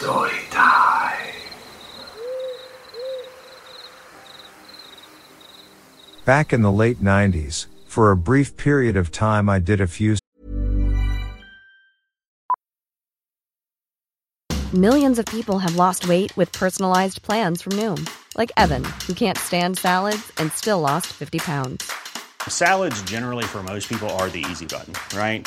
Story time. Back in the late 90s, for a brief period of time I did a few Millions of people have lost weight with personalized plans from Noom, like Evan, who can't stand salads and still lost 50 pounds. salads generally for most people are the easy button, right?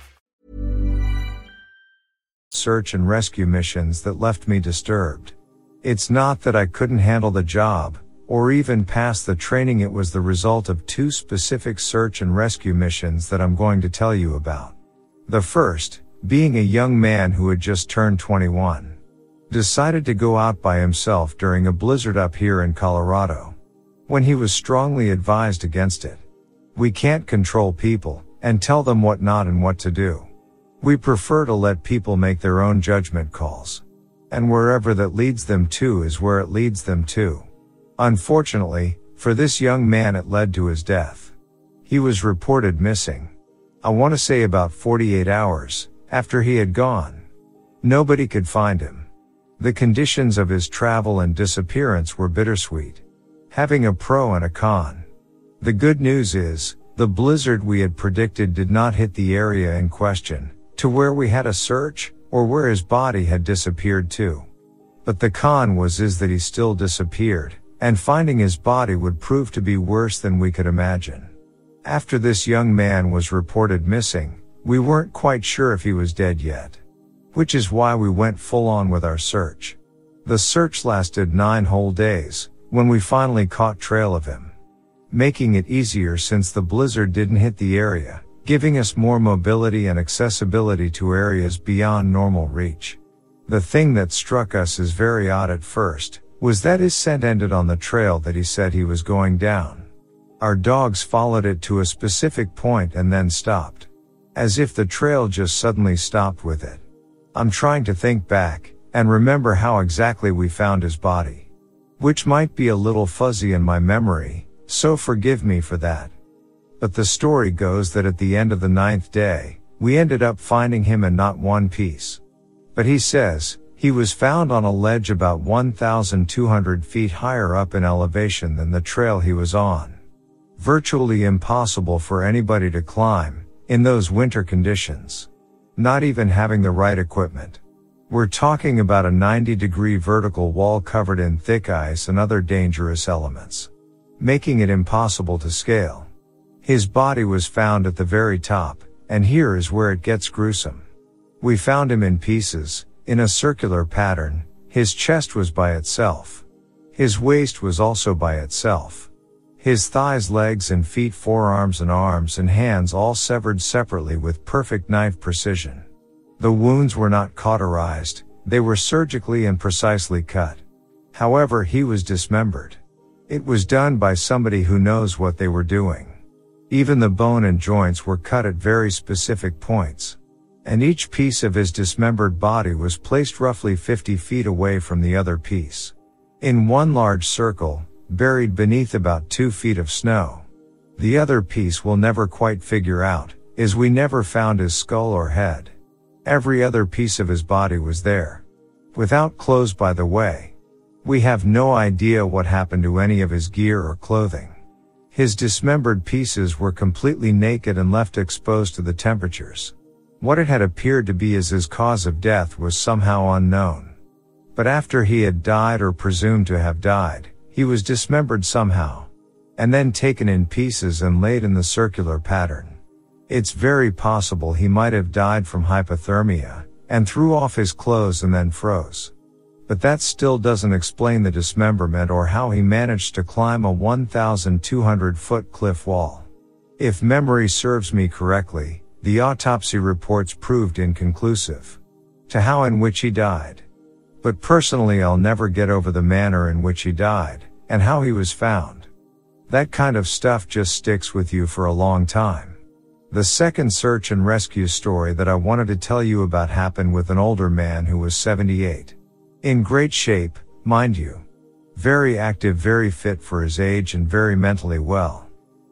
Search and rescue missions that left me disturbed. It's not that I couldn't handle the job, or even pass the training it was the result of two specific search and rescue missions that I'm going to tell you about. The first, being a young man who had just turned 21. Decided to go out by himself during a blizzard up here in Colorado. When he was strongly advised against it. We can't control people, and tell them what not and what to do. We prefer to let people make their own judgment calls. And wherever that leads them to is where it leads them to. Unfortunately, for this young man it led to his death. He was reported missing. I want to say about 48 hours after he had gone. Nobody could find him. The conditions of his travel and disappearance were bittersweet. Having a pro and a con. The good news is, the blizzard we had predicted did not hit the area in question, to where we had a search, or where his body had disappeared to. But the con was is that he still disappeared, and finding his body would prove to be worse than we could imagine. After this young man was reported missing, we weren't quite sure if he was dead yet. Which is why we went full on with our search. The search lasted nine whole days, when we finally caught trail of him. Making it easier since the blizzard didn't hit the area, giving us more mobility and accessibility to areas beyond normal reach. The thing that struck us as very odd at first, was that his scent ended on the trail that he said he was going down. Our dogs followed it to a specific point and then stopped. As if the trail just suddenly stopped with it. I'm trying to think back and remember how exactly we found his body. Which might be a little fuzzy in my memory, so forgive me for that. But the story goes that at the end of the ninth day, we ended up finding him in not one piece. But he says, he was found on a ledge about 1,200 feet higher up in elevation than the trail he was on virtually impossible for anybody to climb in those winter conditions. Not even having the right equipment. We're talking about a 90 degree vertical wall covered in thick ice and other dangerous elements, making it impossible to scale. His body was found at the very top, and here is where it gets gruesome. We found him in pieces, in a circular pattern, his chest was by itself. His waist was also by itself. His thighs, legs and feet, forearms and arms and hands all severed separately with perfect knife precision. The wounds were not cauterized, they were surgically and precisely cut. However, he was dismembered. It was done by somebody who knows what they were doing. Even the bone and joints were cut at very specific points. And each piece of his dismembered body was placed roughly 50 feet away from the other piece. In one large circle, buried beneath about two feet of snow. The other piece we'll never quite figure out, is we never found his skull or head. Every other piece of his body was there. Without clothes by the way. We have no idea what happened to any of his gear or clothing. His dismembered pieces were completely naked and left exposed to the temperatures. What it had appeared to be as his cause of death was somehow unknown. But after he had died or presumed to have died, he was dismembered somehow. And then taken in pieces and laid in the circular pattern. It's very possible he might have died from hypothermia, and threw off his clothes and then froze. But that still doesn't explain the dismemberment or how he managed to climb a 1,200 foot cliff wall. If memory serves me correctly, the autopsy reports proved inconclusive. To how in which he died. But personally I'll never get over the manner in which he died, and how he was found. That kind of stuff just sticks with you for a long time. The second search and rescue story that I wanted to tell you about happened with an older man who was 78. In great shape, mind you. Very active, very fit for his age and very mentally well.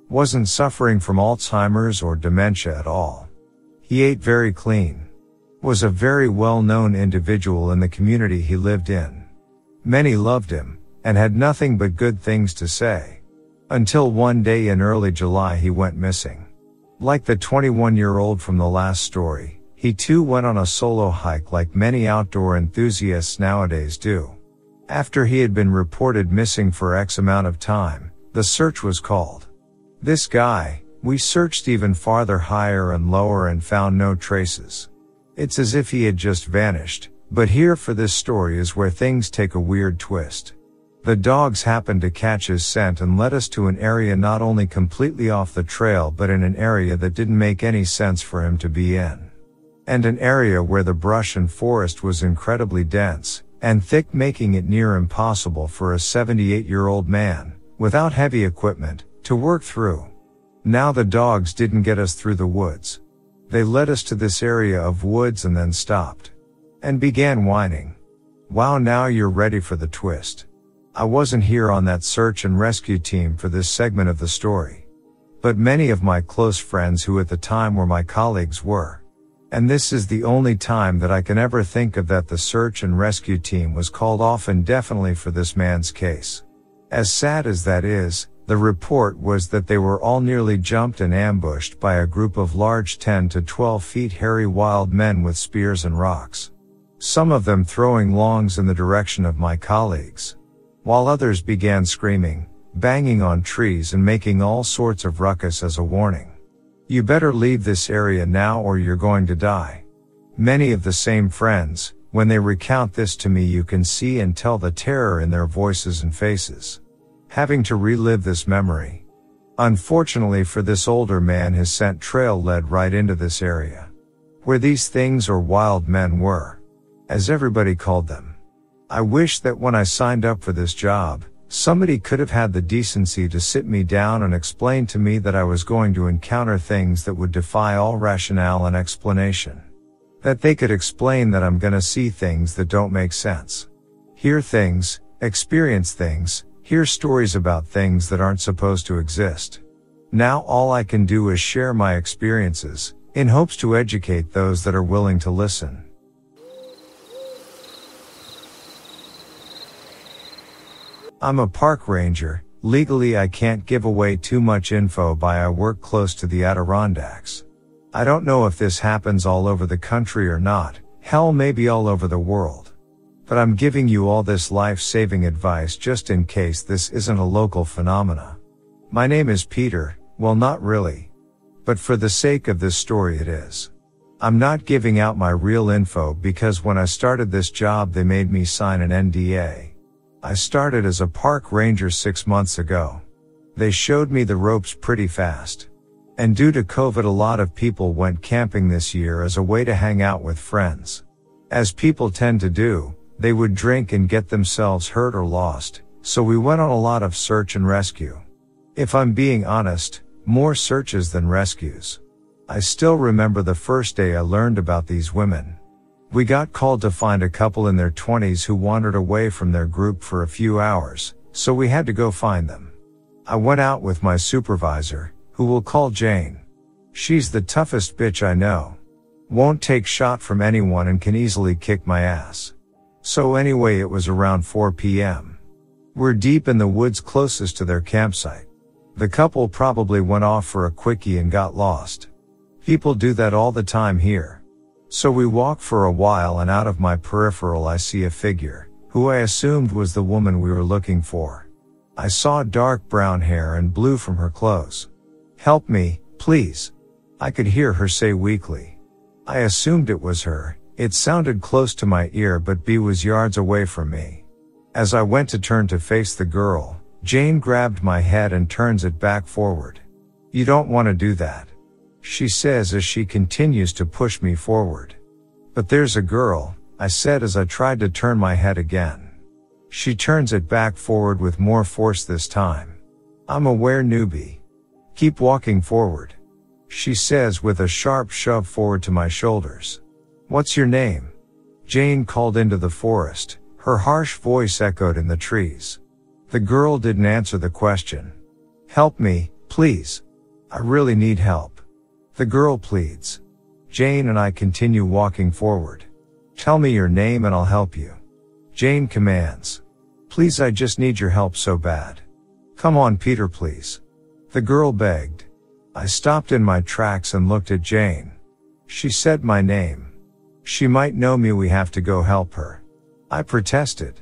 Wasn't suffering from Alzheimer's or dementia at all. He ate very clean was a very well-known individual in the community he lived in. Many loved him, and had nothing but good things to say. Until one day in early July he went missing. Like the 21 year old from the last story, he too went on a solo hike like many outdoor enthusiasts nowadays do. After he had been reported missing for X amount of time, the search was called. This guy, we searched even farther higher and lower and found no traces. It's as if he had just vanished, but here for this story is where things take a weird twist. The dogs happened to catch his scent and led us to an area not only completely off the trail but in an area that didn't make any sense for him to be in. And an area where the brush and forest was incredibly dense and thick making it near impossible for a 78 year old man, without heavy equipment, to work through. Now the dogs didn't get us through the woods. They led us to this area of woods and then stopped. And began whining. Wow now you're ready for the twist. I wasn't here on that search and rescue team for this segment of the story. But many of my close friends who at the time were my colleagues were. And this is the only time that I can ever think of that the search and rescue team was called off indefinitely for this man's case. As sad as that is, the report was that they were all nearly jumped and ambushed by a group of large 10 to 12 feet hairy wild men with spears and rocks. Some of them throwing longs in the direction of my colleagues. While others began screaming, banging on trees and making all sorts of ruckus as a warning. You better leave this area now or you're going to die. Many of the same friends, when they recount this to me you can see and tell the terror in their voices and faces having to relive this memory. Unfortunately for this older man his scent trail led right into this area. Where these things or wild men were. As everybody called them. I wish that when I signed up for this job, Somebody could have had the decency to sit me down and explain to me that I was going to encounter things that would defy all rationale and explanation. That they could explain that I'm gonna see things that don't make sense. Hear things, experience things, hear stories about things that aren't supposed to exist. Now all I can do is share my experiences, in hopes to educate those that are willing to listen. I'm a park ranger. Legally, I can't give away too much info by I work close to the Adirondacks. I don't know if this happens all over the country or not. Hell, maybe all over the world. But I'm giving you all this life-saving advice just in case this isn't a local phenomena. My name is Peter. Well, not really. But for the sake of this story, it is. I'm not giving out my real info because when I started this job, they made me sign an NDA. I started as a park ranger six months ago. They showed me the ropes pretty fast. And due to COVID, a lot of people went camping this year as a way to hang out with friends. As people tend to do, they would drink and get themselves hurt or lost, so we went on a lot of search and rescue. If I'm being honest, more searches than rescues. I still remember the first day I learned about these women. We got called to find a couple in their 20s who wandered away from their group for a few hours, so we had to go find them. I went out with my supervisor, who we'll call Jane. She's the toughest bitch I know. Won't take shot from anyone and can easily kick my ass. So anyway, it was around 4 p.m. We're deep in the woods closest to their campsite. The couple probably went off for a quickie and got lost. People do that all the time here. So we walk for a while and out of my peripheral I see a figure, who I assumed was the woman we were looking for. I saw dark brown hair and blue from her clothes. Help me, please. I could hear her say weakly. I assumed it was her. It sounded close to my ear but B was yards away from me. As I went to turn to face the girl, Jane grabbed my head and turns it back forward. You don't want to do that she says as she continues to push me forward. But there's a girl, I said as I tried to turn my head again. She turns it back forward with more force this time. I'm aware newbie. Keep walking forward. She says with a sharp shove forward to my shoulders. What's your name? Jane called into the forest. Her harsh voice echoed in the trees. The girl didn't answer the question. Help me, please. I really need help. The girl pleads. Jane and I continue walking forward. Tell me your name and I'll help you. Jane commands. Please I just need your help so bad. Come on Peter please. The girl begged. I stopped in my tracks and looked at Jane. She said my name. She might know me we have to go help her. I protested.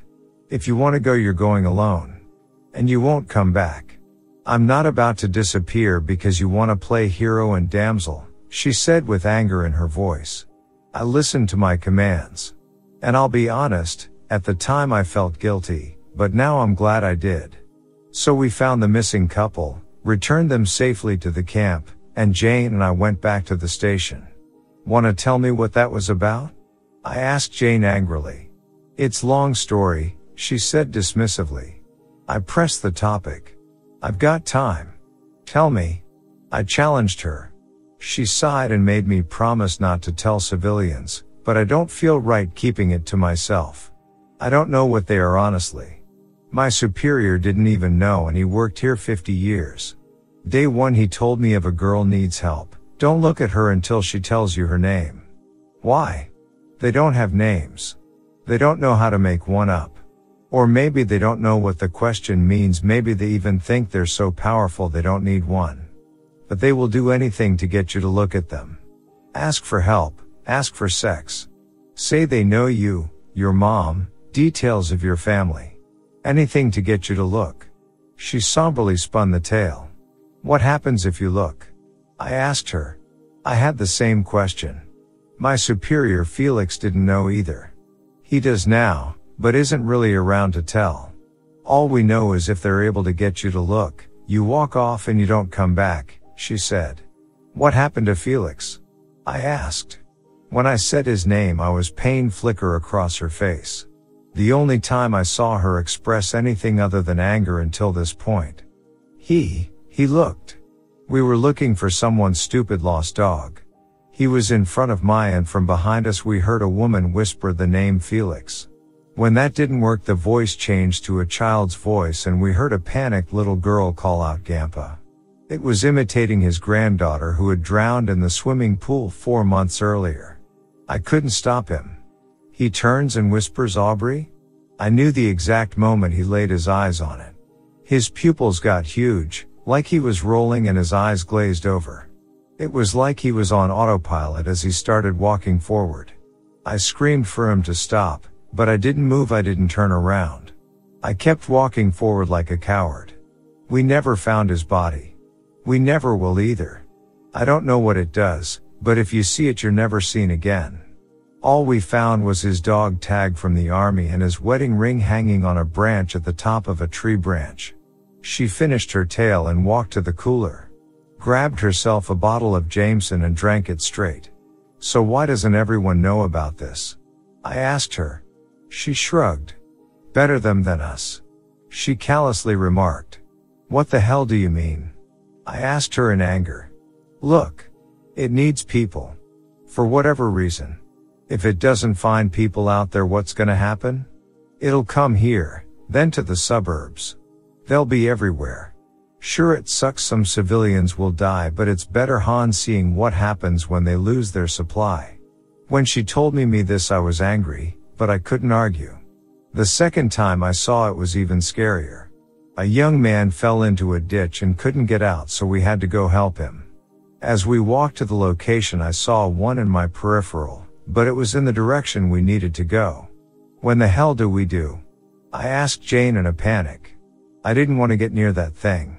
If you want to go you're going alone. And you won't come back. I'm not about to disappear because you want to play hero and damsel, she said with anger in her voice. I listened to my commands. And I'll be honest, at the time I felt guilty, but now I'm glad I did. So we found the missing couple, returned them safely to the camp, and Jane and I went back to the station. Wanna tell me what that was about? I asked Jane angrily. It's long story, she said dismissively. I pressed the topic. I've got time. Tell me. I challenged her. She sighed and made me promise not to tell civilians, but I don't feel right keeping it to myself. I don't know what they are honestly. My superior didn't even know and he worked here 50 years. Day one he told me if a girl needs help, don't look at her until she tells you her name. Why? They don't have names. They don't know how to make one up. Or maybe they don't know what the question means, maybe they even think they're so powerful they don't need one. But they will do anything to get you to look at them. Ask for help, ask for sex. Say they know you, your mom, details of your family. Anything to get you to look. She somberly spun the tale. What happens if you look? I asked her. I had the same question. My superior Felix didn't know either. He does now, but isn't really around to tell. All we know is if they're able to get you to look, you walk off and you don't come back, she said. What happened to Felix? I asked. When I said his name, I was pain flicker across her face. The only time I saw her express anything other than anger until this point. He, he looked. We were looking for someone's stupid lost dog. He was in front of my and from behind us we heard a woman whisper the name Felix. When that didn't work the voice changed to a child's voice and we heard a panicked little girl call out Gampa. It was imitating his granddaughter who had drowned in the swimming pool four months earlier. I couldn't stop him. He turns and whispers Aubrey? I knew the exact moment he laid his eyes on it. His pupils got huge, like he was rolling and his eyes glazed over. It was like he was on autopilot as he started walking forward. I screamed for him to stop, but I didn't move I didn't turn around. I kept walking forward like a coward. We never found his body. We never will either. I don't know what it does, but if you see it you're never seen again. All we found was his dog tag from the army and his wedding ring hanging on a branch at the top of a tree branch. She finished her tale and walked to the cooler. Grabbed herself a bottle of Jameson and drank it straight. So why doesn't everyone know about this? I asked her. She shrugged. Better them than us. She callously remarked. What the hell do you mean? I asked her in anger. Look. It needs people. For whatever reason. If it doesn't find people out there what's gonna happen? It'll come here, then to the suburbs. They'll be everywhere. Sure it sucks some civilians will die but it's better Han seeing what happens when they lose their supply. When she told me me this I was angry, but I couldn't argue. The second time I saw it was even scarier. A young man fell into a ditch and couldn't get out so we had to go help him. As we walked to the location I saw one in my peripheral, but it was in the direction we needed to go. When the hell do we do? I asked Jane in a panic. I didn't want to get near that thing.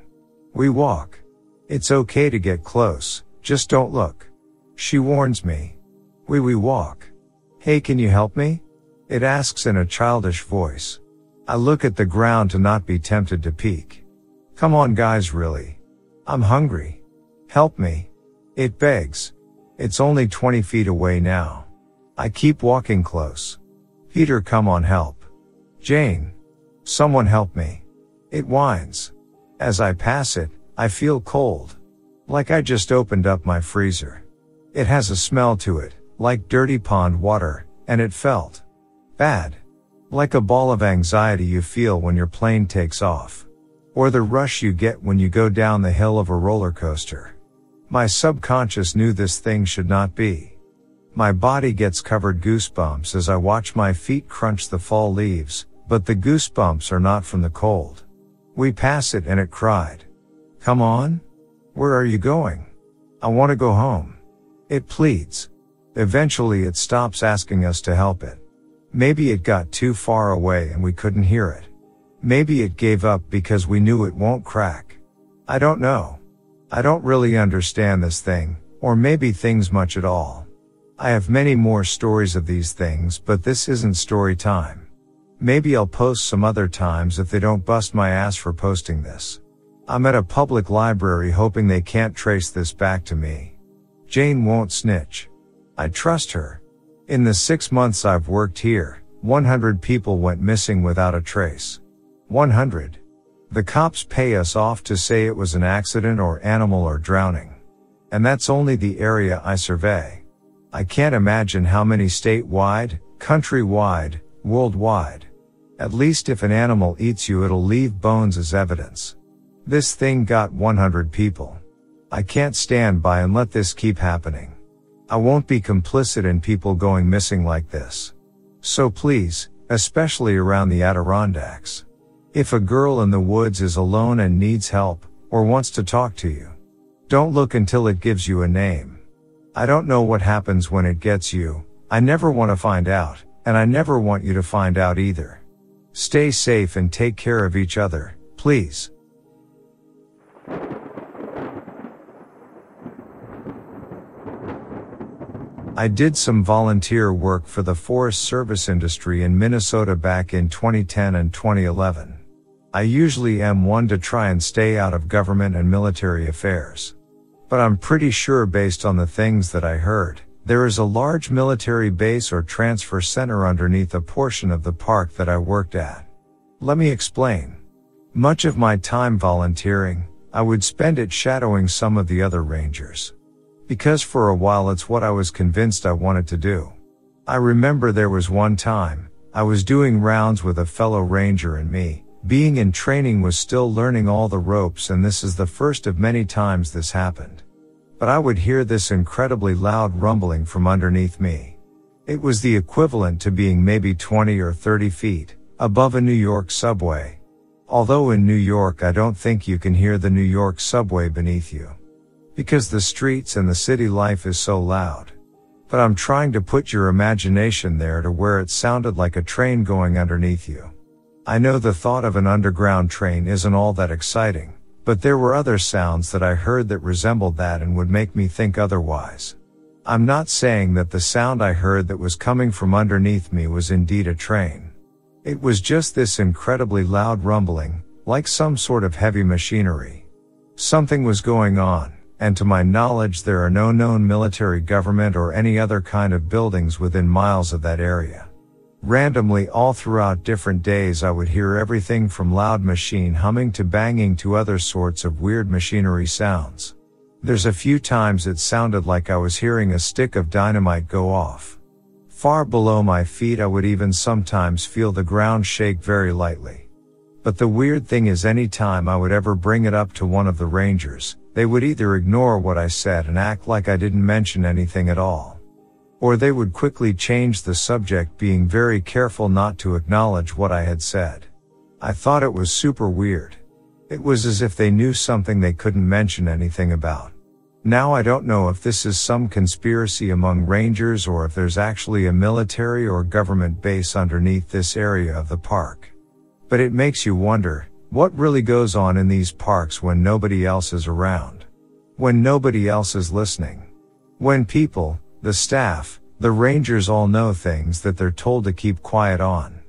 We walk. It's okay to get close, just don't look. She warns me. We we walk. Hey can you help me? It asks in a childish voice. I look at the ground to not be tempted to peek. Come on guys really. I'm hungry. Help me. It begs. It's only 20 feet away now. I keep walking close. Peter come on help. Jane. Someone help me. It whines. As I pass it, I feel cold. Like I just opened up my freezer. It has a smell to it, like dirty pond water, and it felt bad. Like a ball of anxiety you feel when your plane takes off. Or the rush you get when you go down the hill of a roller coaster. My subconscious knew this thing should not be. My body gets covered goosebumps as I watch my feet crunch the fall leaves, but the goosebumps are not from the cold. We pass it and it cried. Come on? Where are you going? I want to go home. It pleads. Eventually it stops asking us to help it. Maybe it got too far away and we couldn't hear it. Maybe it gave up because we knew it won't crack. I don't know. I don't really understand this thing, or maybe things much at all. I have many more stories of these things, but this isn't story time. Maybe I'll post some other times if they don't bust my ass for posting this. I'm at a public library hoping they can't trace this back to me. Jane won't snitch. I trust her. In the six months I've worked here, 100 people went missing without a trace. 100. The cops pay us off to say it was an accident or animal or drowning. And that's only the area I survey. I can't imagine how many statewide, countrywide, worldwide. At least if an animal eats you it'll leave bones as evidence. This thing got 100 people. I can't stand by and let this keep happening. I won't be complicit in people going missing like this. So please, especially around the Adirondacks. If a girl in the woods is alone and needs help, or wants to talk to you, don't look until it gives you a name. I don't know what happens when it gets you, I never want to find out, and I never want you to find out either. Stay safe and take care of each other, please. I did some volunteer work for the Forest Service industry in Minnesota back in 2010 and 2011. I usually am one to try and stay out of government and military affairs. But I'm pretty sure based on the things that I heard, there is a large military base or transfer center underneath a portion of the park that I worked at. Let me explain. Much of my time volunteering, I would spend it shadowing some of the other rangers. Because for a while it's what I was convinced I wanted to do. I remember there was one time, I was doing rounds with a fellow ranger and me, being in training was still learning all the ropes and this is the first of many times this happened. But I would hear this incredibly loud rumbling from underneath me. It was the equivalent to being maybe 20 or 30 feet above a New York subway. Although in New York I don't think you can hear the New York subway beneath you. Because the streets and the city life is so loud. But I'm trying to put your imagination there to where it sounded like a train going underneath you. I know the thought of an underground train isn't all that exciting, but there were other sounds that I heard that resembled that and would make me think otherwise. I'm not saying that the sound I heard that was coming from underneath me was indeed a train. It was just this incredibly loud rumbling, like some sort of heavy machinery. Something was going on, and to my knowledge there are no known military government or any other kind of buildings within miles of that area. Randomly all throughout different days I would hear everything from loud machine humming to banging to other sorts of weird machinery sounds. There's a few times it sounded like I was hearing a stick of dynamite go off. Far below my feet I would even sometimes feel the ground shake very lightly. But the weird thing is any time I would ever bring it up to one of the rangers, they would either ignore what I said and act like I didn't mention anything at all. Or they would quickly change the subject being very careful not to acknowledge what I had said. I thought it was super weird. It was as if they knew something they couldn't mention anything about. Now I don't know if this is some conspiracy among rangers or if there's actually a military or government base underneath this area of the park. But it makes you wonder, what really goes on in these parks when nobody else is around? When nobody else is listening? When people, the staff, the rangers all know things that they're told to keep quiet on.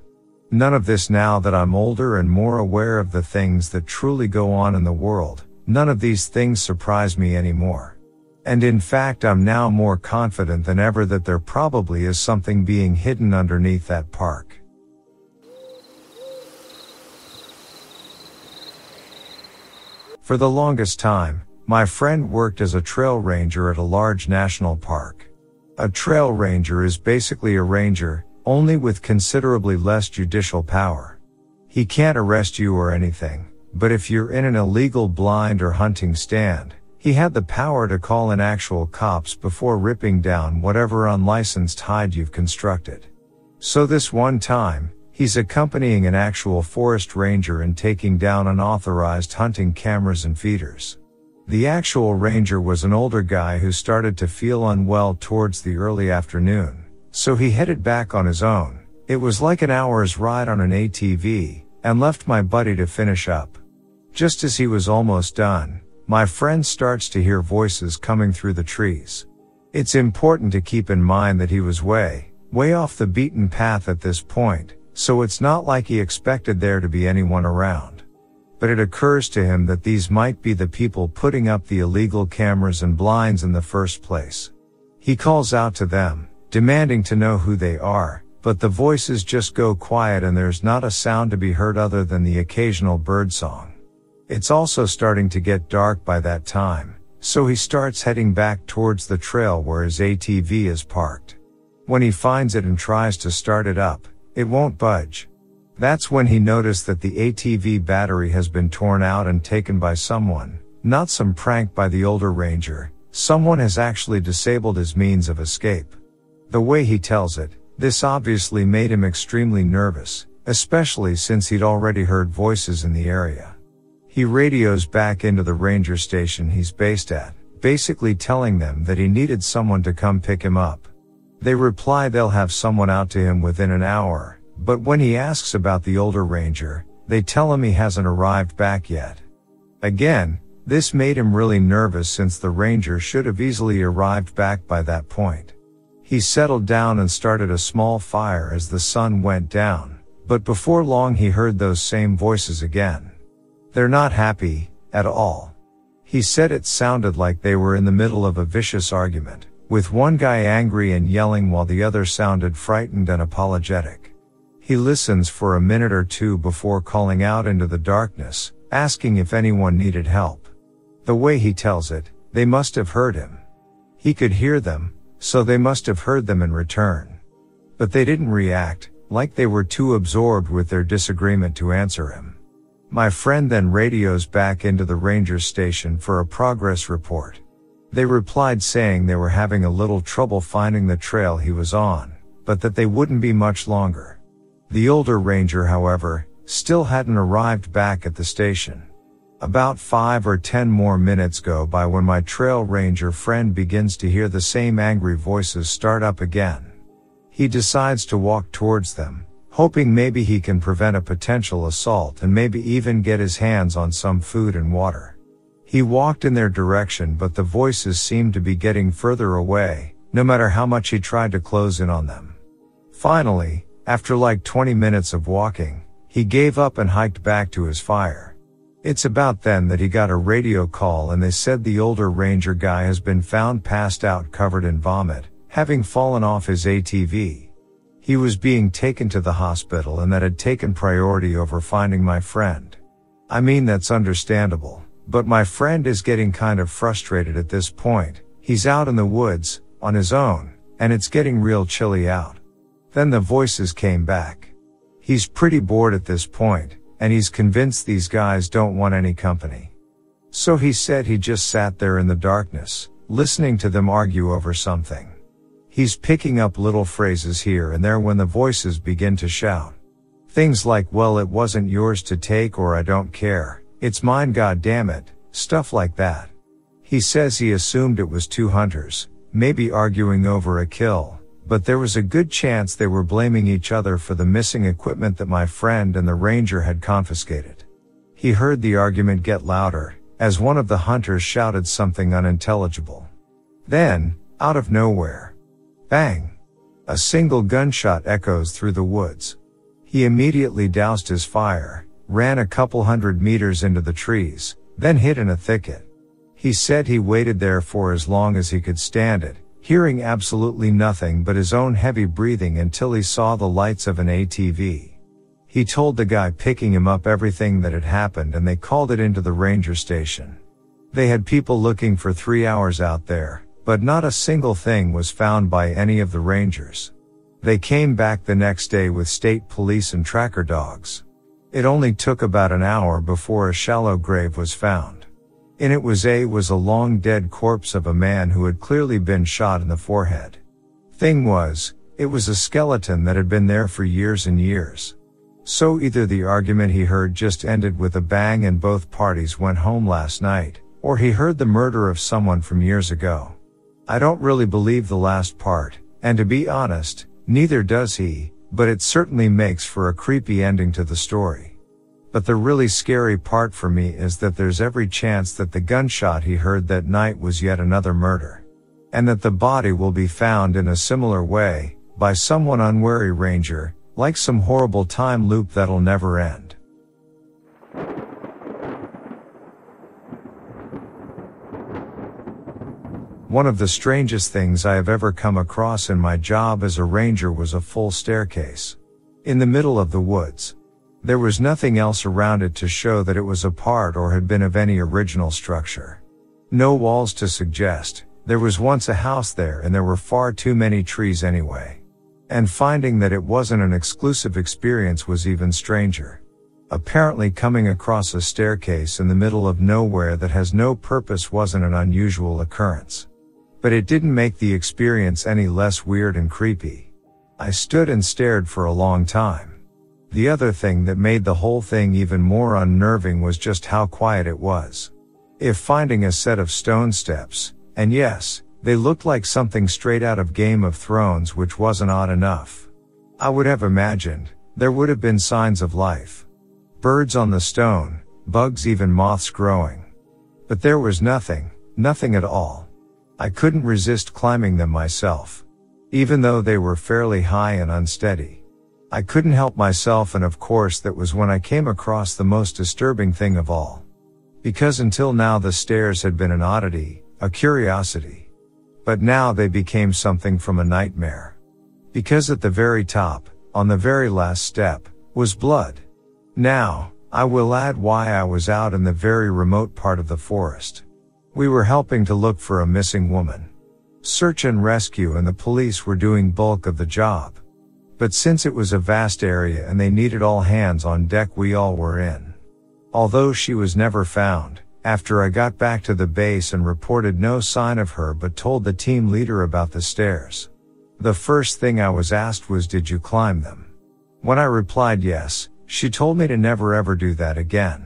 None of this now that I'm older and more aware of the things that truly go on in the world, None of these things surprise me anymore. And in fact, I'm now more confident than ever that there probably is something being hidden underneath that park. For the longest time, my friend worked as a trail ranger at a large national park. A trail ranger is basically a ranger, only with considerably less judicial power. He can't arrest you or anything, but if you're in an illegal blind or hunting stand, he had the power to call in actual cops before ripping down whatever unlicensed hide you've constructed. So this one time, he's accompanying an actual forest ranger and taking down unauthorized hunting cameras and feeders. The actual ranger was an older guy who started to feel unwell towards the early afternoon, so he headed back on his own. It was like an hour's ride on an ATV, and left my buddy to finish up. Just as he was almost done, my friend starts to hear voices coming through the trees. It's important to keep in mind that he was way, way off the beaten path at this point, so it's not like he expected there to be anyone around. But it occurs to him that these might be the people putting up the illegal cameras and blinds in the first place. He calls out to them, demanding to know who they are, but the voices just go quiet and there's not a sound to be heard other than the occasional bird song. It's also starting to get dark by that time, so he starts heading back towards the trail where his ATV is parked. When he finds it and tries to start it up, it won't budge. That's when he noticed that the ATV battery has been torn out and taken by someone, not some prank by the older ranger, someone has actually disabled his means of escape. The way he tells it, this obviously made him extremely nervous, especially since he'd already heard voices in the area. He radios back into the ranger station he's based at, basically telling them that he needed someone to come pick him up. They reply they'll have someone out to him within an hour, but when he asks about the older ranger, they tell him he hasn't arrived back yet. Again, this made him really nervous since the ranger should have easily arrived back by that point. He settled down and started a small fire as the sun went down, but before long he heard those same voices again. They're not happy, at all. He said it sounded like they were in the middle of a vicious argument, with one guy angry and yelling while the other sounded frightened and apologetic. He listens for a minute or two before calling out into the darkness, asking if anyone needed help. The way he tells it, they must have heard him. He could hear them, so they must have heard them in return. But they didn't react, like they were too absorbed with their disagreement to answer him. My friend then radios back into the ranger station for a progress report. They replied saying they were having a little trouble finding the trail he was on, but that they wouldn't be much longer. The older ranger, however, still hadn't arrived back at the station. About five or ten more minutes go by when my trail ranger friend begins to hear the same angry voices start up again. He decides to walk towards them, hoping maybe he can prevent a potential assault and maybe even get his hands on some food and water. He walked in their direction but the voices seemed to be getting further away, no matter how much he tried to close in on them. Finally, after like 20 minutes of walking, he gave up and hiked back to his fire. It's about then that he got a radio call and they said the older ranger guy has been found passed out covered in vomit, having fallen off his ATV. He was being taken to the hospital and that had taken priority over finding my friend. I mean, that's understandable, but my friend is getting kind of frustrated at this point. He's out in the woods, on his own, and it's getting real chilly out. Then the voices came back. He's pretty bored at this point, and he's convinced these guys don't want any company. So he said he just sat there in the darkness, listening to them argue over something. He's picking up little phrases here and there when the voices begin to shout. Things like, well, it wasn't yours to take or I don't care. It's mine, god damn it. Stuff like that. He says he assumed it was two hunters, maybe arguing over a kill, but there was a good chance they were blaming each other for the missing equipment that my friend and the ranger had confiscated. He heard the argument get louder, as one of the hunters shouted something unintelligible. Then, out of nowhere, Bang! A single gunshot echoes through the woods. He immediately doused his fire, ran a couple hundred meters into the trees, then hid in a thicket. He said he waited there for as long as he could stand it, hearing absolutely nothing but his own heavy breathing until he saw the lights of an ATV. He told the guy picking him up everything that had happened and they called it into the ranger station. They had people looking for three hours out there, but not a single thing was found by any of the rangers. They came back the next day with state police and tracker dogs. It only took about an hour before a shallow grave was found. In it was a was a long dead corpse of a man who had clearly been shot in the forehead. Thing was, it was a skeleton that had been there for years and years. So either the argument he heard just ended with a bang and both parties went home last night, or he heard the murder of someone from years ago. I don't really believe the last part, and to be honest, neither does he, but it certainly makes for a creepy ending to the story. But the really scary part for me is that there's every chance that the gunshot he heard that night was yet another murder. And that the body will be found in a similar way, by someone unwary ranger, like some horrible time loop that'll never end. One of the strangest things I have ever come across in my job as a ranger was a full staircase. In the middle of the woods. There was nothing else around it to show that it was a part or had been of any original structure. No walls to suggest, there was once a house there and there were far too many trees anyway. And finding that it wasn't an exclusive experience was even stranger. Apparently coming across a staircase in the middle of nowhere that has no purpose wasn't an unusual occurrence. But it didn't make the experience any less weird and creepy. I stood and stared for a long time. The other thing that made the whole thing even more unnerving was just how quiet it was. If finding a set of stone steps, and yes, they looked like something straight out of Game of Thrones which wasn't odd enough. I would have imagined, there would have been signs of life. Birds on the stone, bugs even moths growing. But there was nothing, nothing at all. I couldn't resist climbing them myself. Even though they were fairly high and unsteady. I couldn't help myself and of course that was when I came across the most disturbing thing of all. Because until now the stairs had been an oddity, a curiosity. But now they became something from a nightmare. Because at the very top, on the very last step, was blood. Now, I will add why I was out in the very remote part of the forest. We were helping to look for a missing woman. Search and rescue and the police were doing bulk of the job. But since it was a vast area and they needed all hands on deck we all were in. Although she was never found, after I got back to the base and reported no sign of her but told the team leader about the stairs. The first thing I was asked was did you climb them? When I replied yes, she told me to never ever do that again.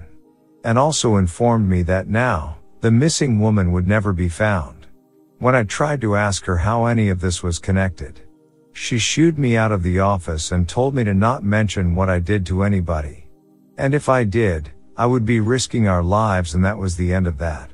And also informed me that now, the missing woman would never be found. When I tried to ask her how any of this was connected, she shooed me out of the office and told me to not mention what I did to anybody. And if I did, I would be risking our lives and that was the end of that.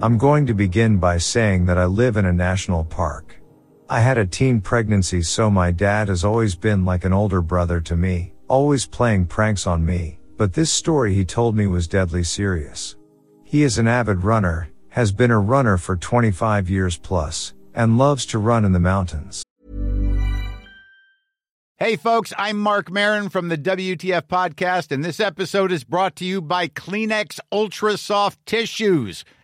I'm going to begin by saying that I live in a national park. I had a teen pregnancy so my dad has always been like an older brother to me, always playing pranks on me, but this story he told me was deadly serious. He is an avid runner, has been a runner for 25 years plus, and loves to run in the mountains. Hey, folks, I'm Marc Maron from the WTF Podcast, and this episode is brought to you by Kleenex Ultra Soft Tissues,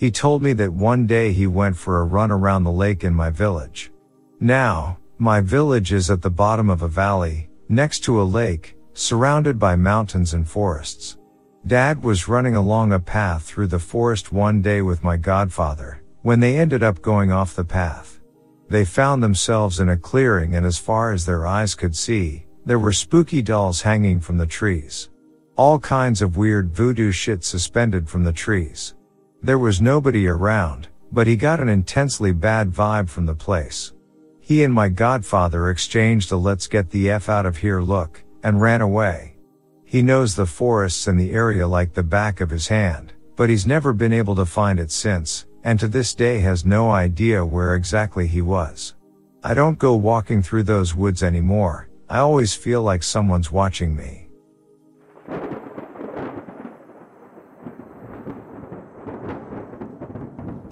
He told me that one day he went for a run around the lake in my village. Now, my village is at the bottom of a valley, next to a lake, surrounded by mountains and forests. Dad was running along a path through the forest one day with my godfather, when they ended up going off the path. They found themselves in a clearing and as far as their eyes could see, there were spooky dolls hanging from the trees. All kinds of weird voodoo shit suspended from the trees. There was nobody around, but he got an intensely bad vibe from the place. He and my godfather exchanged a let's get the F out of here look, and ran away. He knows the forests and the area like the back of his hand, but he's never been able to find it since, and to this day has no idea where exactly he was. I don't go walking through those woods anymore, I always feel like someone's watching me.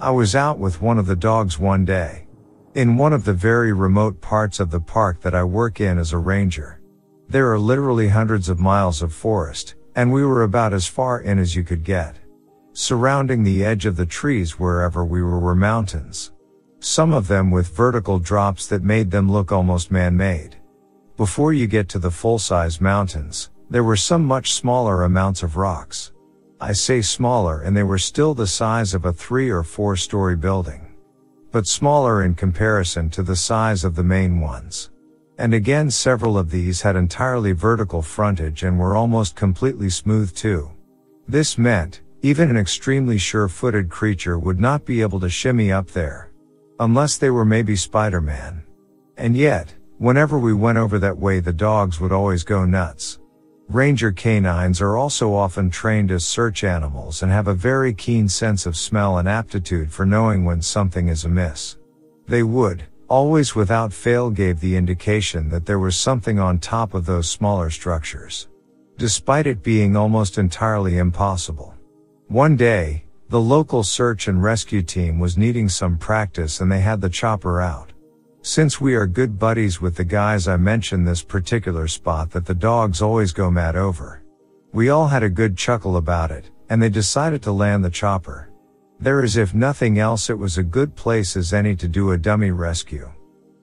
I was out with one of the dogs one day. In one of the very remote parts of the park that I work in as a ranger. There are literally hundreds of miles of forest, and we were about as far in as you could get. Surrounding the edge of the trees wherever we were were mountains. Some of them with vertical drops that made them look almost man-made. Before you get to the full-size mountains, there were some much smaller amounts of rocks. I say smaller and they were still the size of a three or four story building. But smaller in comparison to the size of the main ones. And again several of these had entirely vertical frontage and were almost completely smooth too. This meant, even an extremely sure-footed creature would not be able to shimmy up there. Unless they were maybe Spider-Man. And yet, whenever we went over that way the dogs would always go nuts. Ranger canines are also often trained as search animals and have a very keen sense of smell and aptitude for knowing when something is amiss. They would, always without fail gave the indication that there was something on top of those smaller structures. Despite it being almost entirely impossible. One day, the local search and rescue team was needing some practice and they had the chopper out. Since we are good buddies with the guys I mentioned this particular spot that the dogs always go mad over. We all had a good chuckle about it, and they decided to land the chopper. There is if nothing else it was a good place as any to do a dummy rescue.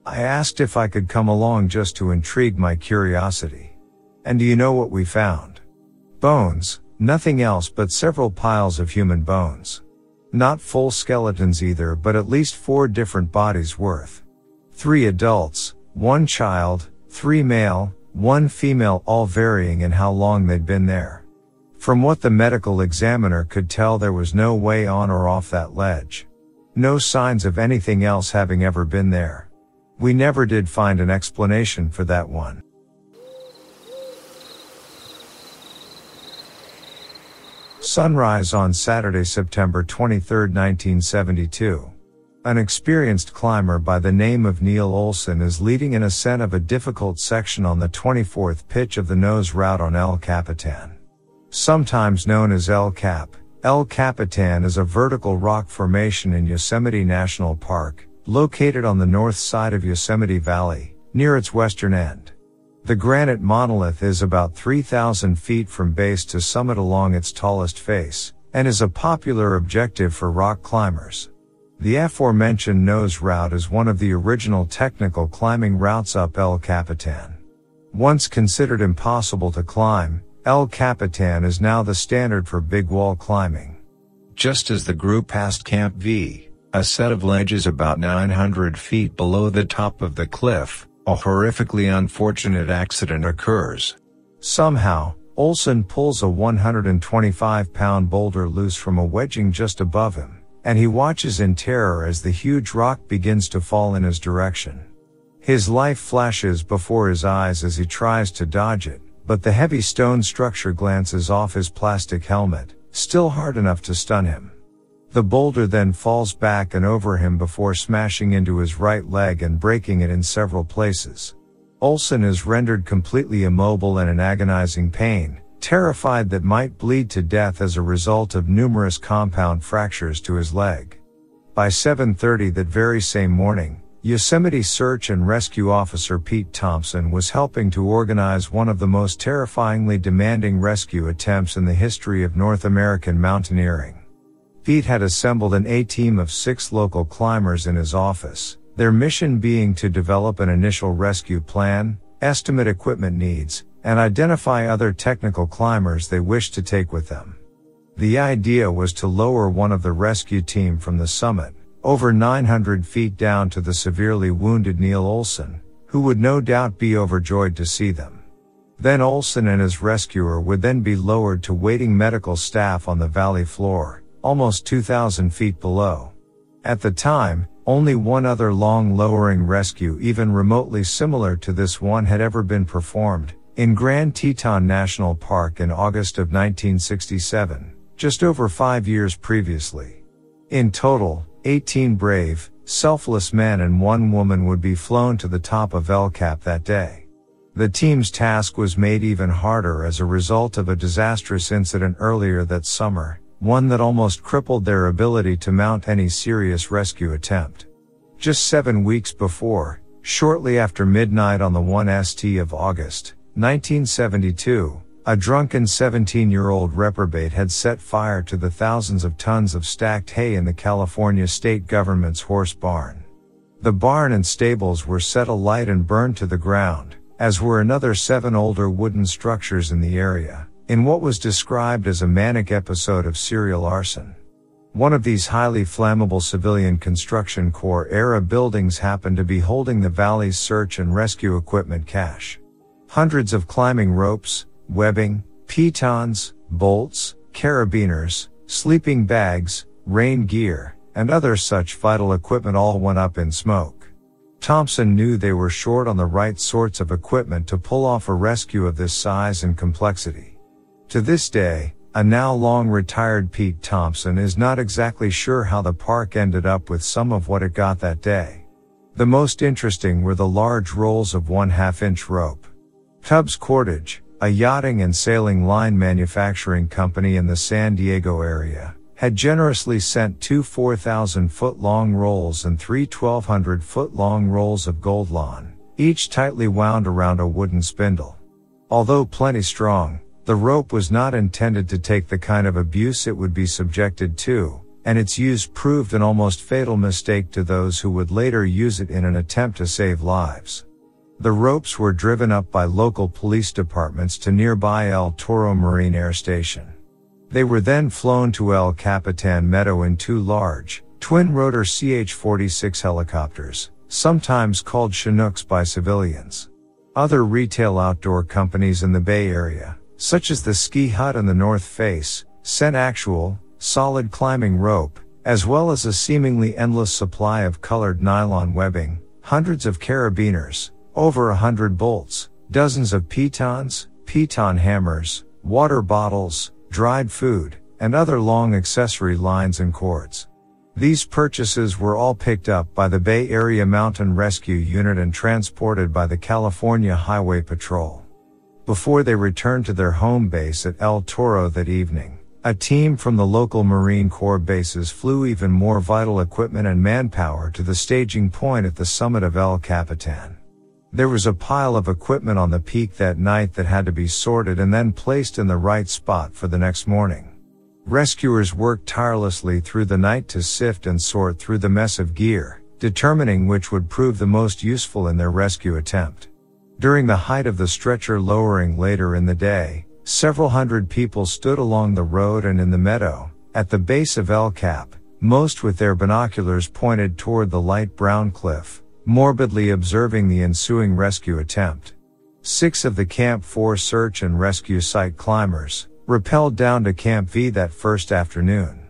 I asked if I could come along just to intrigue my curiosity. And do you know what we found? Bones, nothing else but several piles of human bones. Not full skeletons either, but at least four different bodies worth. Three adults, one child, three male, one female all varying in how long they'd been there. From what the medical examiner could tell, there was no way on or off that ledge. No signs of anything else having ever been there. We never did find an explanation for that one. Sunrise on Saturday, September 23, 1972. An experienced climber by the name of Neil Olson is leading an ascent of a difficult section on the 24th pitch of the nose route on El Capitan. Sometimes known as El Cap, El Capitan is a vertical rock formation in Yosemite National Park, located on the north side of Yosemite Valley, near its western end. The granite monolith is about 3,000 feet from base to summit along its tallest face, and is a popular objective for rock climbers. The aforementioned nose route is one of the original technical climbing routes up El Capitan. Once considered impossible to climb, El Capitan is now the standard for big wall climbing. Just as the group passed Camp V, a set of ledges about 900 feet below the top of the cliff, a horrifically unfortunate accident occurs. Somehow, Olson pulls a 125 pound boulder loose from a wedging just above him and he watches in terror as the huge rock begins to fall in his direction. His life flashes before his eyes as he tries to dodge it, but the heavy stone structure glances off his plastic helmet, still hard enough to stun him. The boulder then falls back and over him before smashing into his right leg and breaking it in several places. Olson is rendered completely immobile and in agonizing pain, terrified that might bleed to death as a result of numerous compound fractures to his leg. By 7.30 that very same morning, Yosemite search and rescue officer Pete Thompson was helping to organize one of the most terrifyingly demanding rescue attempts in the history of North American mountaineering. Pete had assembled an A-team of six local climbers in his office, their mission being to develop an initial rescue plan, estimate equipment needs, and identify other technical climbers they wished to take with them. The idea was to lower one of the rescue team from the summit, over 900 feet down to the severely wounded Neil Olson, who would no doubt be overjoyed to see them. Then Olson and his rescuer would then be lowered to waiting medical staff on the valley floor, almost 2,000 feet below. At the time, only one other long lowering rescue even remotely similar to this one had ever been performed, in Grand Teton National Park in August of 1967, just over five years previously. In total, 18 brave, selfless men and one woman would be flown to the top of El Cap that day. The team's task was made even harder as a result of a disastrous incident earlier that summer, one that almost crippled their ability to mount any serious rescue attempt. Just seven weeks before, shortly after midnight on the 1st of August, 1972, a drunken 17 year old reprobate had set fire to the thousands of tons of stacked hay in the California state government's horse barn. The barn and stables were set alight and burned to the ground, as were another seven older wooden structures in the area, in what was described as a manic episode of serial arson. One of these highly flammable civilian construction corps era buildings happened to be holding the valley's search and rescue equipment cache. Hundreds of climbing ropes, webbing, pitons, bolts, carabiners, sleeping bags, rain gear, and other such vital equipment all went up in smoke. Thompson knew they were short on the right sorts of equipment to pull off a rescue of this size and complexity. To this day, a now long retired Pete Thompson is not exactly sure how the park ended up with some of what it got that day. The most interesting were the large rolls of one half inch rope. Tubbs Cordage, a yachting and sailing line manufacturing company in the San Diego area, had generously sent two 4,000 foot long rolls and three 1,200 foot long rolls of Goldlon, each tightly wound around a wooden spindle. Although plenty strong, the rope was not intended to take the kind of abuse it would be subjected to, and its use proved an almost fatal mistake to those who would later use it in an attempt to save lives. The ropes were driven up by local police departments to nearby El Toro Marine Air Station. They were then flown to El Capitan Meadow in two large, twin-rotor CH-46 helicopters, sometimes called Chinooks by civilians. Other retail outdoor companies in the Bay Area, such as the ski hut and the north face, sent actual, solid climbing rope, as well as a seemingly endless supply of colored nylon webbing, hundreds of carabiners, over a hundred bolts, dozens of pitons, piton hammers, water bottles, dried food, and other long accessory lines and cords. These purchases were all picked up by the Bay Area Mountain Rescue Unit and transported by the California Highway Patrol. Before they returned to their home base at El Toro that evening, a team from the local Marine Corps bases flew even more vital equipment and manpower to the staging point at the summit of El Capitan. There was a pile of equipment on the peak that night that had to be sorted and then placed in the right spot for the next morning. Rescuers worked tirelessly through the night to sift and sort through the mess of gear, determining which would prove the most useful in their rescue attempt. During the height of the stretcher lowering later in the day, several hundred people stood along the road and in the meadow, at the base of El Cap, most with their binoculars pointed toward the light brown cliff, morbidly observing the ensuing rescue attempt. Six of the Camp 4 search and rescue site climbers, rappelled down to Camp V that first afternoon.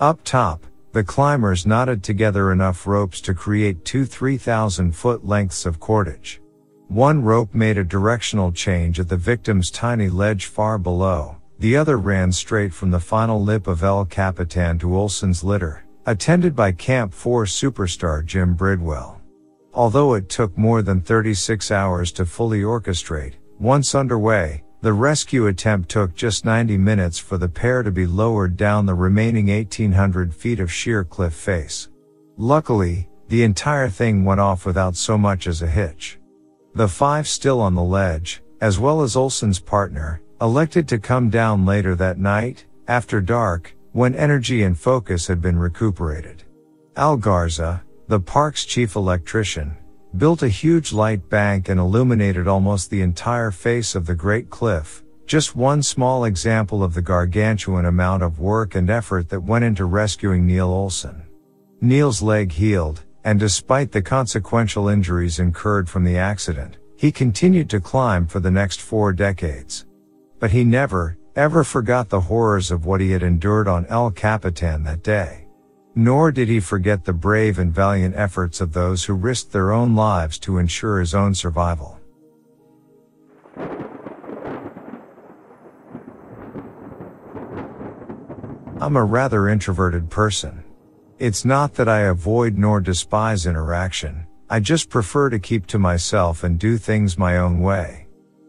Up top, the climbers knotted together enough ropes to create two 3,000 foot lengths of cordage. One rope made a directional change at the victim's tiny ledge far below, the other ran straight from the final lip of El Capitan to Olson's litter, attended by Camp 4 superstar Jim Bridwell. Although it took more than 36 hours to fully orchestrate, once underway, the rescue attempt took just 90 minutes for the pair to be lowered down the remaining 1800 feet of sheer cliff face. Luckily, the entire thing went off without so much as a hitch. The five still on the ledge, as well as Olson's partner, elected to come down later that night, after dark, when energy and focus had been recuperated. Al Garza, the park's chief electrician, built a huge light bank and illuminated almost the entire face of the Great Cliff, just one small example of the gargantuan amount of work and effort that went into rescuing Neil Olson. Neil's leg healed, and despite the consequential injuries incurred from the accident, he continued to climb for the next four decades. But he never, ever forgot the horrors of what he had endured on El Capitan that day. Nor did he forget the brave and valiant efforts of those who risked their own lives to ensure his own survival. I'm a rather introverted person. It's not that I avoid nor despise interaction, I just prefer to keep to myself and do things my own way.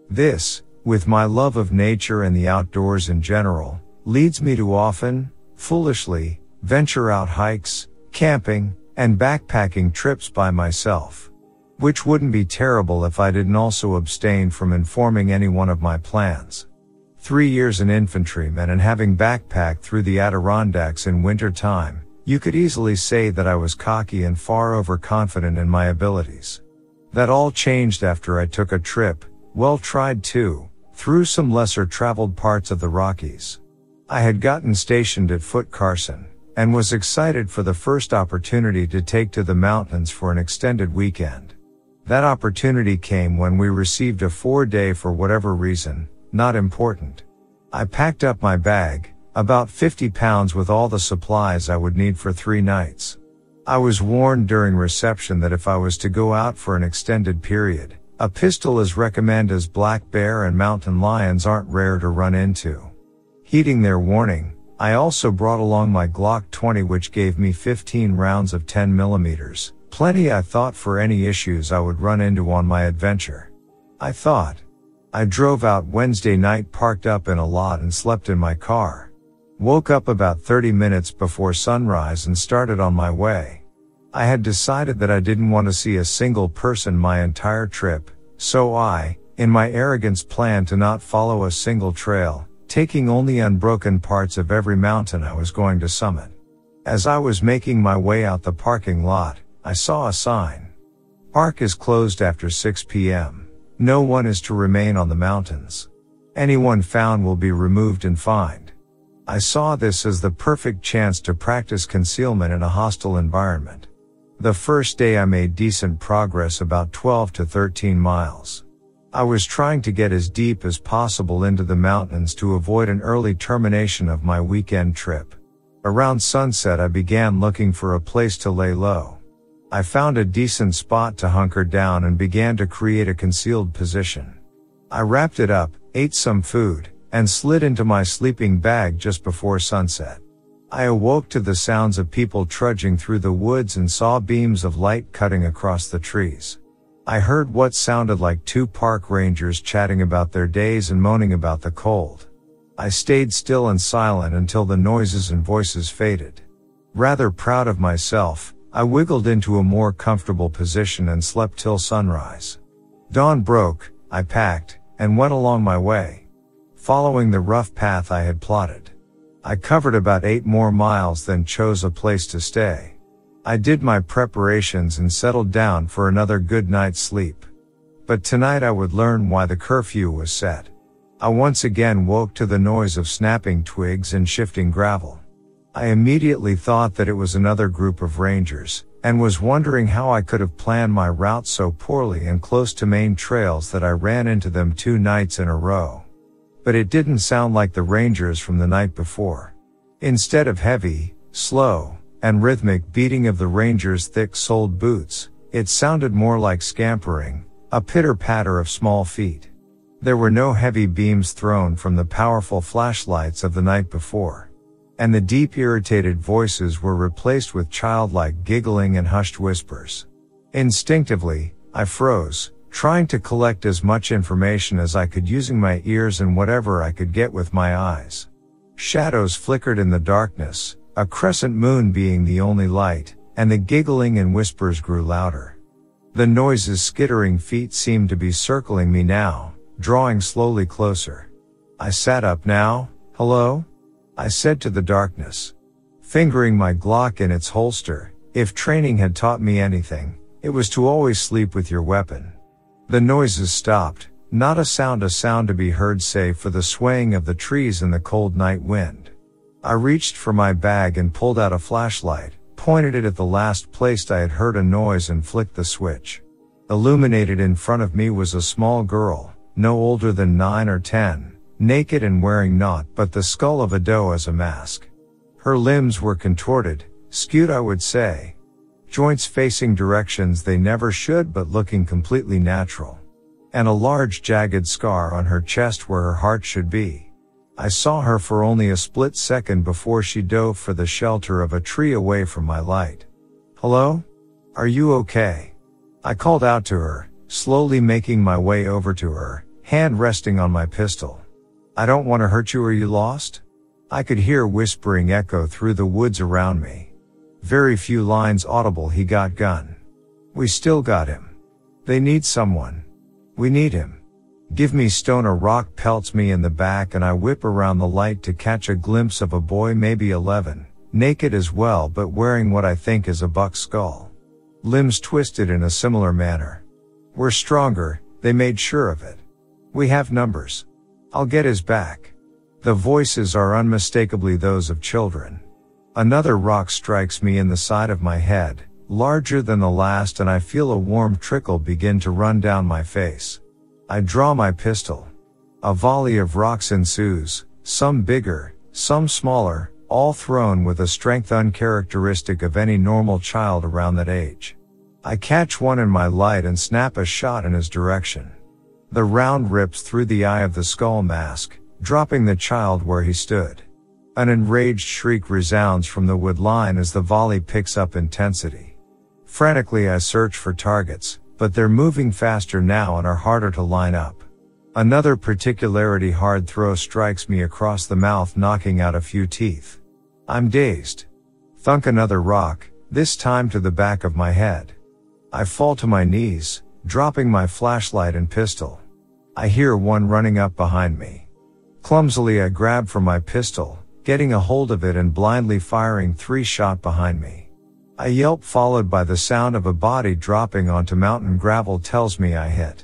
This, with my love of nature and the outdoors in general, leads me to often, foolishly, venture out hikes, camping, and backpacking trips by myself. Which wouldn't be terrible if I didn't also abstain from informing anyone of my plans. Three years an infantryman and having backpacked through the Adirondacks in winter time, you could easily say that I was cocky and far overconfident in my abilities. That all changed after I took a trip, well tried too, through some lesser traveled parts of the Rockies. I had gotten stationed at Fort Carson, and was excited for the first opportunity to take to the mountains for an extended weekend. That opportunity came when we received a four day for whatever reason, not important. I packed up my bag, about 50 pounds with all the supplies I would need for three nights. I was warned during reception that if I was to go out for an extended period, a pistol is recommended as black bear and mountain lions aren't rare to run into. Heeding their warning, I also brought along my Glock 20 which gave me 15 rounds of 10 millimeters, plenty I thought for any issues I would run into on my adventure. I thought. I drove out Wednesday night parked up in a lot and slept in my car. Woke up about 30 minutes before sunrise and started on my way. I had decided that I didn't want to see a single person my entire trip, so I, in my arrogance planned to not follow a single trail, taking only unbroken parts of every mountain I was going to summit. As I was making my way out the parking lot, I saw a sign. Park is closed after 6 p.m. No one is to remain on the mountains. Anyone found will be removed and fined. I saw this as the perfect chance to practice concealment in a hostile environment. The first day I made decent progress about 12 to 13 miles. I was trying to get as deep as possible into the mountains to avoid an early termination of my weekend trip. Around sunset I began looking for a place to lay low. I found a decent spot to hunker down and began to create a concealed position. I wrapped it up, ate some food, and slid into my sleeping bag just before sunset. I awoke to the sounds of people trudging through the woods and saw beams of light cutting across the trees. I heard what sounded like two park rangers chatting about their days and moaning about the cold. I stayed still and silent until the noises and voices faded. Rather proud of myself, I wiggled into a more comfortable position and slept till sunrise. Dawn broke, I packed, and went along my way. Following the rough path I had plotted. I covered about eight more miles then chose a place to stay. I did my preparations and settled down for another good night's sleep. But tonight I would learn why the curfew was set. I once again woke to the noise of snapping twigs and shifting gravel. I immediately thought that it was another group of rangers, and was wondering how I could have planned my route so poorly and close to main trails that I ran into them two nights in a row. But it didn't sound like the rangers from the night before. Instead of heavy, slow, and rhythmic beating of the ranger's thick-soled boots, it sounded more like scampering, a pitter-patter of small feet. There were no heavy beams thrown from the powerful flashlights of the night before. And the deep irritated voices were replaced with childlike giggling and hushed whispers. Instinctively, I froze, trying to collect as much information as I could using my ears and whatever I could get with my eyes. Shadows flickered in the darkness, a crescent moon being the only light, and the giggling and whispers grew louder. The noises skittering feet seemed to be circling me now, drawing slowly closer. I sat up now, hello? I said to the darkness. Fingering my Glock in its holster, if training had taught me anything, it was to always sleep with your weapon. The noises stopped, not a sound a sound to be heard save for the swaying of the trees in the cold night wind. I reached for my bag and pulled out a flashlight, pointed it at the last place I had heard a noise and flicked the switch. Illuminated in front of me was a small girl, no older than nine or ten, naked and wearing naught but the skull of a doe as a mask. Her limbs were contorted, skewed I would say. Joints facing directions they never should but looking completely natural. And a large jagged scar on her chest where her heart should be. I saw her for only a split second before she dove for the shelter of a tree away from my light. Hello? Are you okay? I called out to her, slowly making my way over to her, hand resting on my pistol. I don't want to hurt you. Are you lost? I could hear whispering echo through the woods around me. Very few lines audible. He got gun. We still got him. They need someone. We need him. Give me stone a rock pelts me in the back and I whip around the light to catch a glimpse of a boy maybe 11, naked as well but wearing what I think is a buck skull. Limbs twisted in a similar manner. We're stronger, they made sure of it. We have numbers. I'll get his back. The voices are unmistakably those of children. Another rock strikes me in the side of my head, larger than the last and I feel a warm trickle begin to run down my face. I draw my pistol. A volley of rocks ensues, some bigger, some smaller, all thrown with a strength uncharacteristic of any normal child around that age. I catch one in my light and snap a shot in his direction. The round rips through the eye of the skull mask, dropping the child where he stood. An enraged shriek resounds from the wood line as the volley picks up intensity. Frantically I search for targets, but they're moving faster now and are harder to line up. Another particularity hard throw strikes me across the mouth knocking out a few teeth. I'm dazed. Thunk another rock, this time to the back of my head. I fall to my knees, dropping my flashlight and pistol. I hear one running up behind me. Clumsily I grab for my pistol, getting a hold of it and blindly firing three shot behind me. A yelp followed by the sound of a body dropping onto mountain gravel tells me I hit.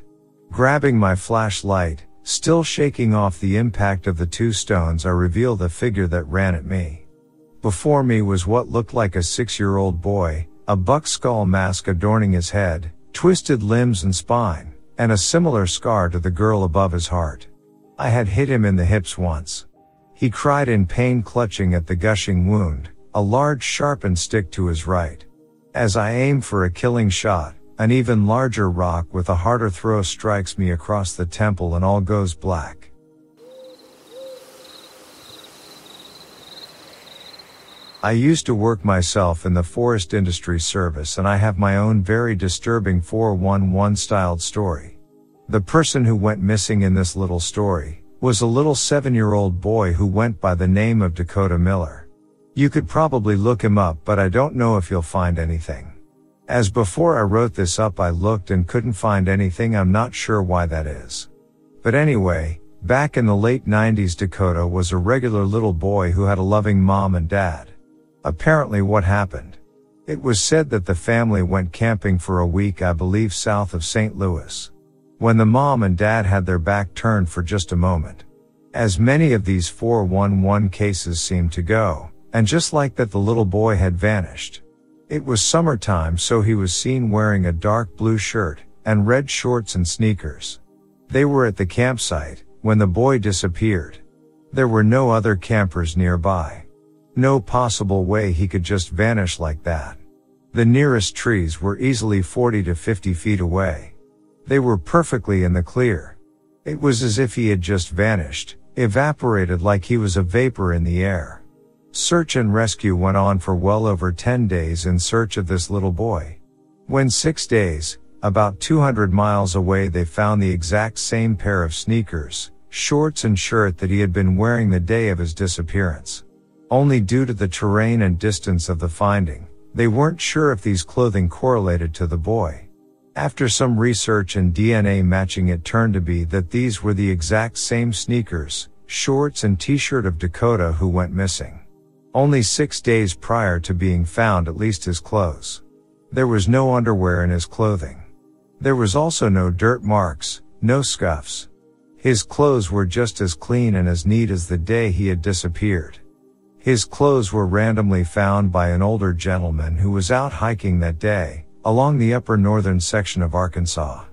Grabbing my flashlight, still shaking off the impact of the two stones I reveal the figure that ran at me. Before me was what looked like a six-year-old boy, a buck skull mask adorning his head, twisted limbs and spine, and a similar scar to the girl above his heart. I had hit him in the hips once. He cried in pain clutching at the gushing wound, a large sharpened stick to his right. As I aim for a killing shot, an even larger rock with a harder throw strikes me across the temple and all goes black. I used to work myself in the forest industry service and I have my own very disturbing 411 styled story. The person who went missing in this little story was a little seven year old boy who went by the name of Dakota Miller. You could probably look him up but I don't know if you'll find anything. As before I wrote this up I looked and couldn't find anything I'm not sure why that is. But anyway, back in the late 90s Dakota was a regular little boy who had a loving mom and dad. Apparently what happened. It was said that the family went camping for a week, I believe south of St. Louis. When the mom and dad had their back turned for just a moment. As many of these 411 cases seem to go, and just like that the little boy had vanished. It was summertime so he was seen wearing a dark blue shirt, and red shorts and sneakers. They were at the campsite, when the boy disappeared. There were no other campers nearby. No possible way he could just vanish like that. The nearest trees were easily 40 to 50 feet away. They were perfectly in the clear. It was as if he had just vanished, evaporated like he was a vapor in the air. Search and rescue went on for well over 10 days in search of this little boy. When six days, about 200 miles away they found the exact same pair of sneakers, shorts and shirt that he had been wearing the day of his disappearance. Only due to the terrain and distance of the finding, they weren't sure if these clothing correlated to the boy. After some research and DNA matching it turned to be that these were the exact same sneakers, shorts and t-shirt of Dakota who went missing. Only six days prior to being found at least his clothes. There was no underwear in his clothing. There was also no dirt marks, no scuffs. His clothes were just as clean and as neat as the day he had disappeared. His clothes were randomly found by an older gentleman who was out hiking that day, along the upper northern section of Arkansas.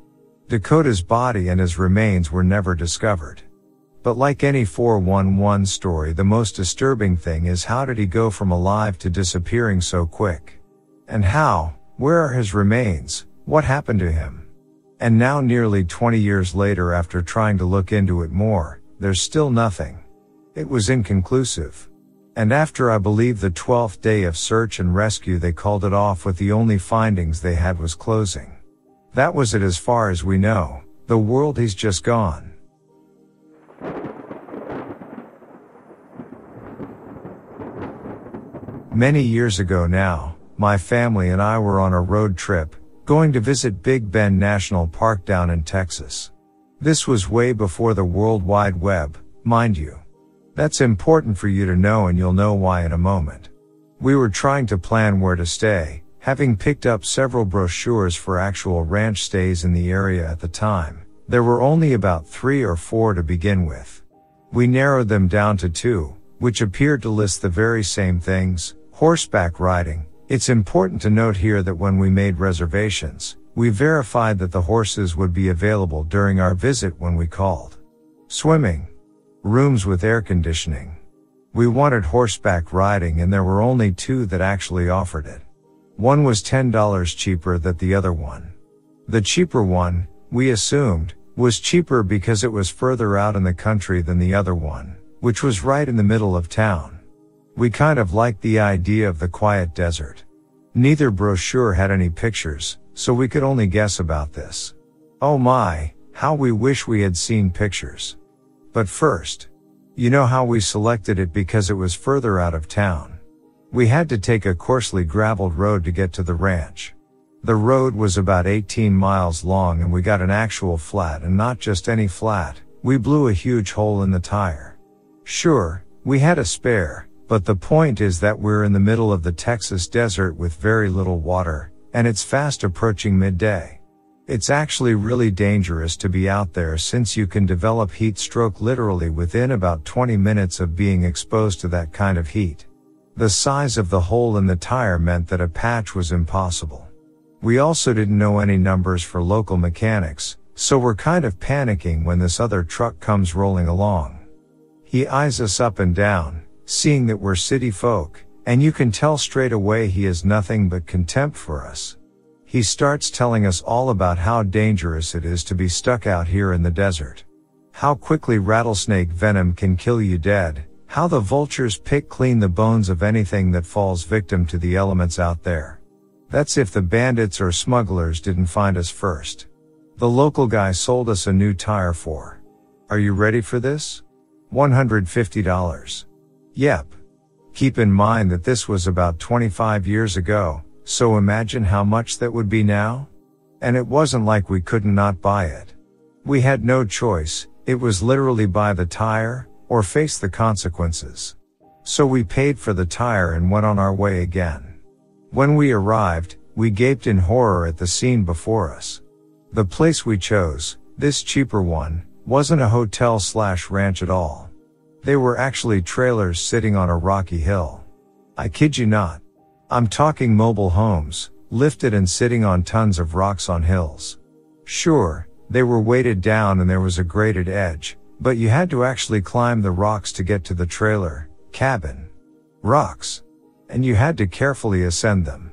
Dakota's body and his remains were never discovered. But like any 411 story, the most disturbing thing is how did he go from alive to disappearing so quick? And how? Where are his remains? What happened to him? And now nearly 20 years later after trying to look into it more, there's still nothing. It was inconclusive. And after I believe the 12th day of search and rescue they called it off with the only findings they had was closing. That was it as far as we know. The world he's just gone. Many years ago now, my family and I were on a road trip, going to visit Big Bend National Park down in Texas. This was way before the World Wide Web, mind you. That's important for you to know and you'll know why in a moment. We were trying to plan where to stay, having picked up several brochures for actual ranch stays in the area at the time. There were only about three or four to begin with. We narrowed them down to two, which appeared to list the very same things, horseback riding. It's important to note here that when we made reservations, we verified that the horses would be available during our visit when we called. Swimming, Rooms with air conditioning. We wanted horseback riding and there were only two that actually offered it. One was $10 cheaper than the other one. The cheaper one, we assumed, was cheaper because it was further out in the country than the other one, which was right in the middle of town. We kind of liked the idea of the quiet desert. Neither brochure had any pictures, so we could only guess about this. Oh my, how we wish we had seen pictures. But first, you know how we selected it because it was further out of town. We had to take a coarsely graveled road to get to the ranch. The road was about 18 miles long and we got an actual flat and not just any flat. We blew a huge hole in the tire. Sure, we had a spare, but the point is that we're in the middle of the Texas desert with very little water, and it's fast approaching midday. It's actually really dangerous to be out there since you can develop heat stroke literally within about 20 minutes of being exposed to that kind of heat. The size of the hole in the tire meant that a patch was impossible. We also didn't know any numbers for local mechanics, So we're kind of panicking when this other truck comes rolling along. He eyes us up and down, seeing that we're city folk, and you can tell straight away he has nothing but contempt for us. He starts telling us all about how dangerous it is to be stuck out here in the desert. How quickly rattlesnake venom can kill you dead, how the vultures pick clean the bones of anything that falls victim to the elements out there. That's if the bandits or smugglers didn't find us first. The local guy sold us a new tire for. Are you ready for this? $150. Yep. Keep in mind that this was about 25 years ago, so imagine how much that would be now? And it wasn't like we couldn't not buy it. We had no choice, it was literally buy the tire, or face the consequences. So we paid for the tire and went on our way again. When we arrived, we gaped in horror at the scene before us. The place we chose, this cheaper one, wasn't a hotel slash ranch at all. They were actually trailers sitting on a rocky hill. I kid you not. I'm talking mobile homes, lifted and sitting on tons of rocks on hills. Sure, they were weighted down and there was a graded edge, but you had to actually climb the rocks to get to the trailer, cabin. Rocks. And you had to carefully ascend them.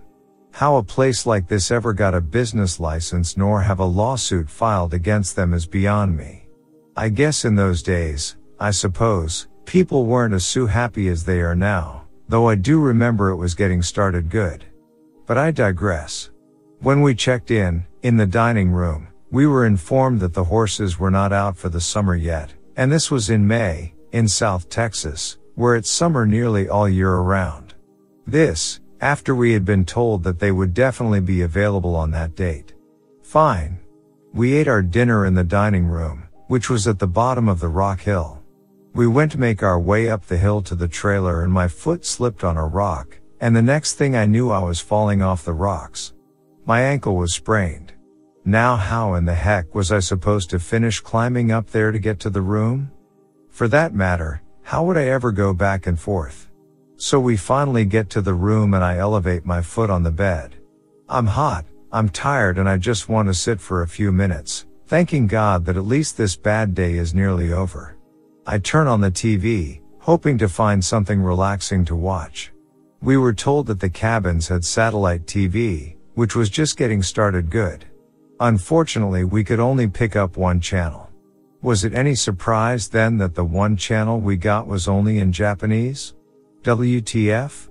How a place like this ever got a business license nor have a lawsuit filed against them is beyond me. I guess in those days, I suppose, people weren't as so happy as they are now. Though I do remember it was getting started good. But I digress. When we checked in, in the dining room, we were informed that the horses were not out for the summer yet, and this was in May, in South Texas, where it's summer nearly all year around. This, after we had been told that they would definitely be available on that date. Fine. We ate our dinner in the dining room, which was at the bottom of the rock hill. We went to make our way up the hill to the trailer and my foot slipped on a rock, and the next thing I knew I was falling off the rocks. My ankle was sprained. Now how in the heck was I supposed to finish climbing up there to get to the room? For that matter, how would I ever go back and forth? So we finally get to the room and I elevate my foot on the bed. I'm hot, I'm tired and I just want to sit for a few minutes, thanking God that at least this bad day is nearly over. I turn on the TV, hoping to find something relaxing to watch. We were told that the cabins had satellite TV, which was just getting started good. Unfortunately, we could only pick up one channel. Was it any surprise then that the one channel we got was only in Japanese? WTF?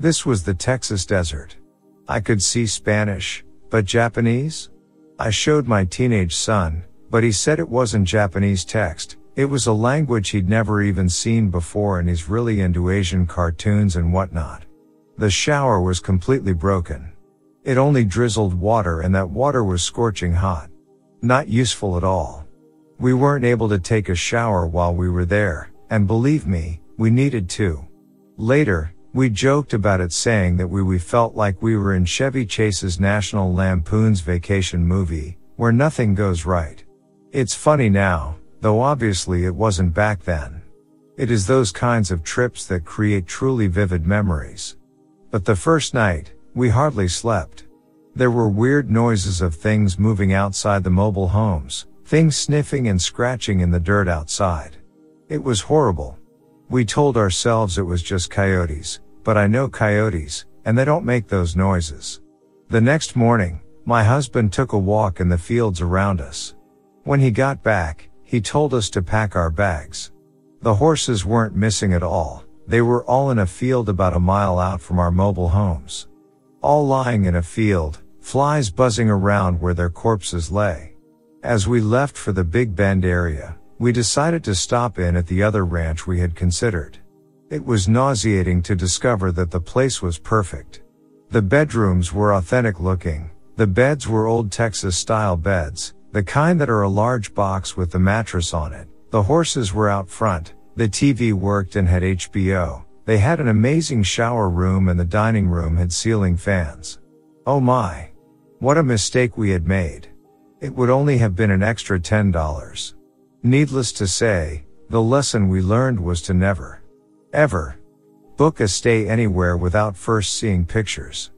This was the Texas desert. I could see Spanish, but Japanese? I showed my teenage son, but he said it wasn't Japanese text, it was a language he'd never even seen before and he's really into Asian cartoons and whatnot. The shower was completely broken. It only drizzled water and that water was scorching hot. Not useful at all. We weren't able to take a shower while we were there, and believe me, we needed to. Later, we joked about it saying that we, we felt like we were in Chevy Chase's National Lampoon's Vacation movie, where nothing goes right. It's funny now, though obviously it wasn't back then. It is those kinds of trips that create truly vivid memories. But the first night, we hardly slept. There were weird noises of things moving outside the mobile homes, things sniffing and scratching in the dirt outside. It was horrible. We told ourselves it was just coyotes, but I know coyotes, and they don't make those noises. The next morning, my husband took a walk in the fields around us. When he got back, he told us to pack our bags. The horses weren't missing at all. They were all in a field about a mile out from our mobile homes. All lying in a field, flies buzzing around where their corpses lay. As we left for the Big Bend area, we decided to stop in at the other ranch we had considered. It was nauseating to discover that the place was perfect. The bedrooms were authentic looking. The beds were old Texas style beds, the kind that are a large box with the mattress on it. The horses were out front. The TV worked and had HBO. They had an amazing shower room and the dining room had ceiling fans. Oh my. What a mistake we had made. It would only have been an extra $10. Needless to say, the lesson we learned was to never, ever, book a stay anywhere without first seeing pictures.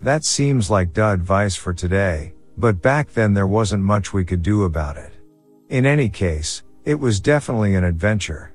That seems like dud advice for today, But back then there wasn't much we could do about it. In any case, it was definitely an adventure.